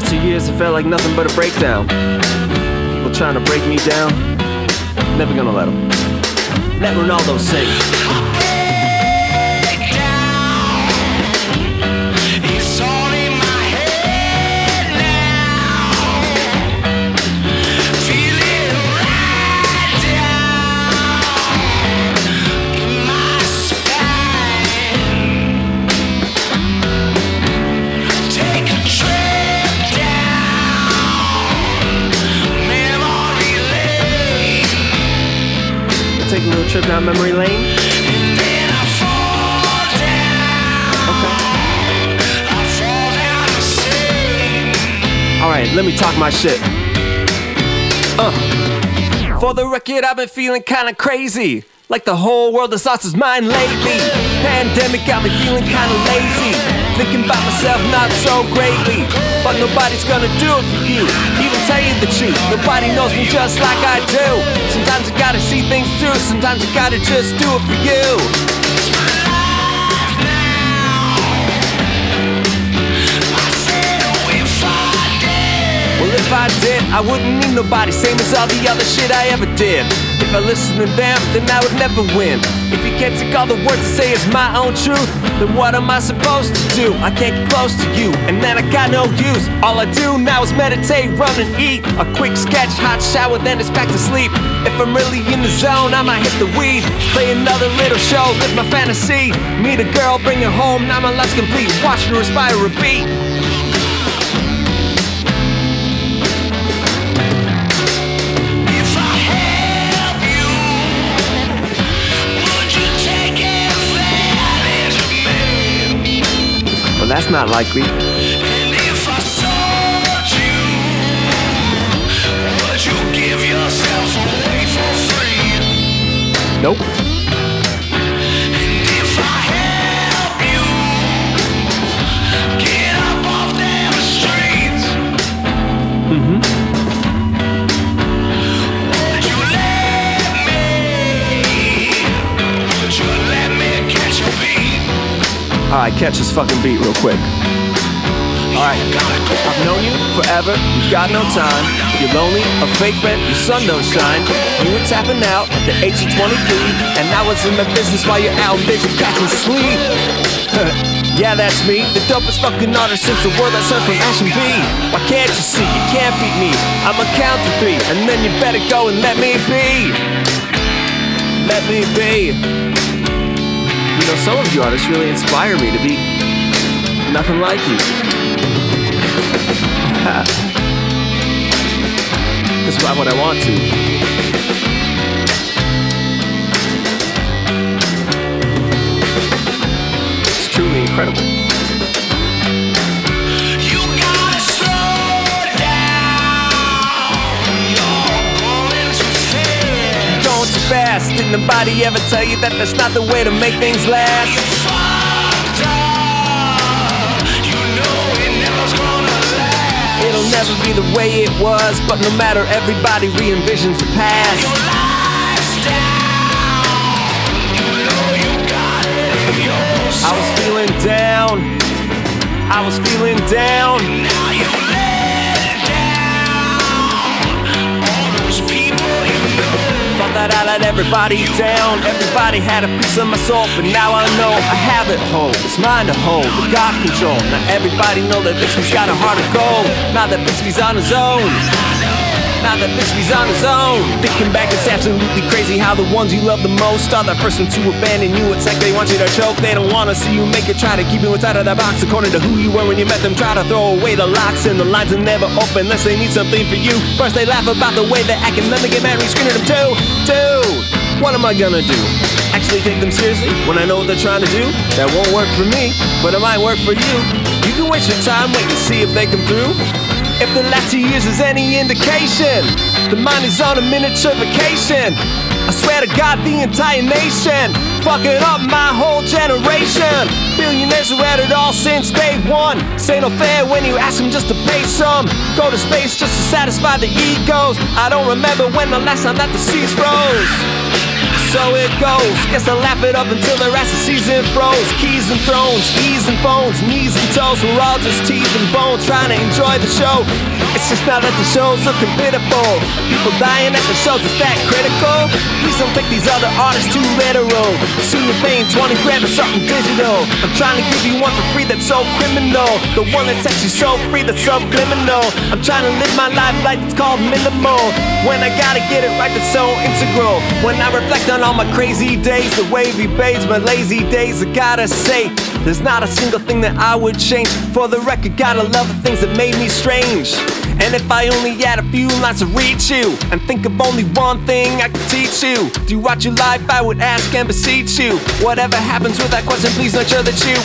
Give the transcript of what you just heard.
last two years have felt like nothing but a breakdown. People trying to break me down. Never gonna let them. Let Ronaldo sing. Take a little trip down memory lane? Okay. Alright, let me talk my shit. Uh. For the record, I've been feeling kinda crazy. Like the whole world has lost its mind lately. Pandemic got me feeling kinda lazy. Thinking about myself not so greatly. But nobody's gonna do it for you. Even tell you the truth. Nobody knows me just like I do. Sometimes you gotta see things through. Sometimes you gotta just do it for you. I did, I wouldn't need nobody, same as all the other shit I ever did. If I listened to them, then I would never win. If you can't take all the words to say is my own truth, then what am I supposed to do? I can't get close to you, and then I got no use. All I do now is meditate, run and eat. A quick sketch, hot shower, then it's back to sleep. If I'm really in the zone, I might hit the weed. Play another little show, live my fantasy. Meet a girl, bring her home, now my life's complete. Watch her aspire, repeat. Well, that's not likely. Nope. Alright, catch this fucking beat real quick. Alright, I've known you forever, you've got no time. You're lonely, a fake friend, your sun don't shine. You were tapping out at the age of 23, and I was in my business while you're out busy catching sleep. yeah, that's me, the dopest fucking artist since the world that's heard from Ash and B. Why can't you see? You can't beat me. I'ma count to three, and then you better go and let me be. Let me be. You know, some of you artists really inspire me to be nothing like you. Just write what I want to. It's truly incredible. Fast. Did nobody ever tell you that that's not the way to make things last? It'll never be the way it was, but no matter, everybody re envisions the past. I was feeling down. I was feeling down. Thought that I let everybody down. Everybody had a piece of my soul, but now I know I have it home. It's mine to hold, with God control. Now everybody know that Bixby's got a heart of gold. Now that Bixby's on his own. Now that Bixby's on his own. Thinking back, it's absolutely crazy how the ones you love the most are the first ones to abandon you. It's like they want you to choke. They don't wanna see you make it. Try to keep you inside of the box according to who you were when you met them. Try to throw away the locks and the lines are never open unless they need something for you. First they laugh about the way they act and then they get mad scream them too. Dude, what am I gonna do? Actually take them seriously when I know what they're trying to do? That won't work for me, but it might work for you. You can waste your time waiting to see if they come through. If the last two years is any indication, the mind is on a miniature vacation. I swear to God, the entire nation, fucking up my whole generation. Billionaires who had it all since day one. Say no fair when you ask them just to pay some. Go to space just to satisfy the egos. I don't remember when the last time that the seas rose. So it goes. Guess I'll laugh it up until the rest of season froze. Keys and thrones, keys and phones, knees and toes. We're all just teeth and bones trying to enjoy the show. It's just now that the show's looking pitiful. People dying at the shows, is that critical? Please don't take these other artists too literal. Soon you're paying 20 grand for something digital. I'm trying to give you one for free that's so criminal. The one that sets you so free that's subliminal. I'm trying to live my life like it's called minimal. When I gotta get it right, that's so integral. When I reflect on all my crazy days, the wavy babes, my lazy days, I gotta say, there's not a single thing that I would change. For the record, gotta love the things that made me strange. And if I only had a few lines to reach you, and think of only one thing I could teach you, do you watch your life? I would ask and beseech you. Whatever happens with that question, please make sure that you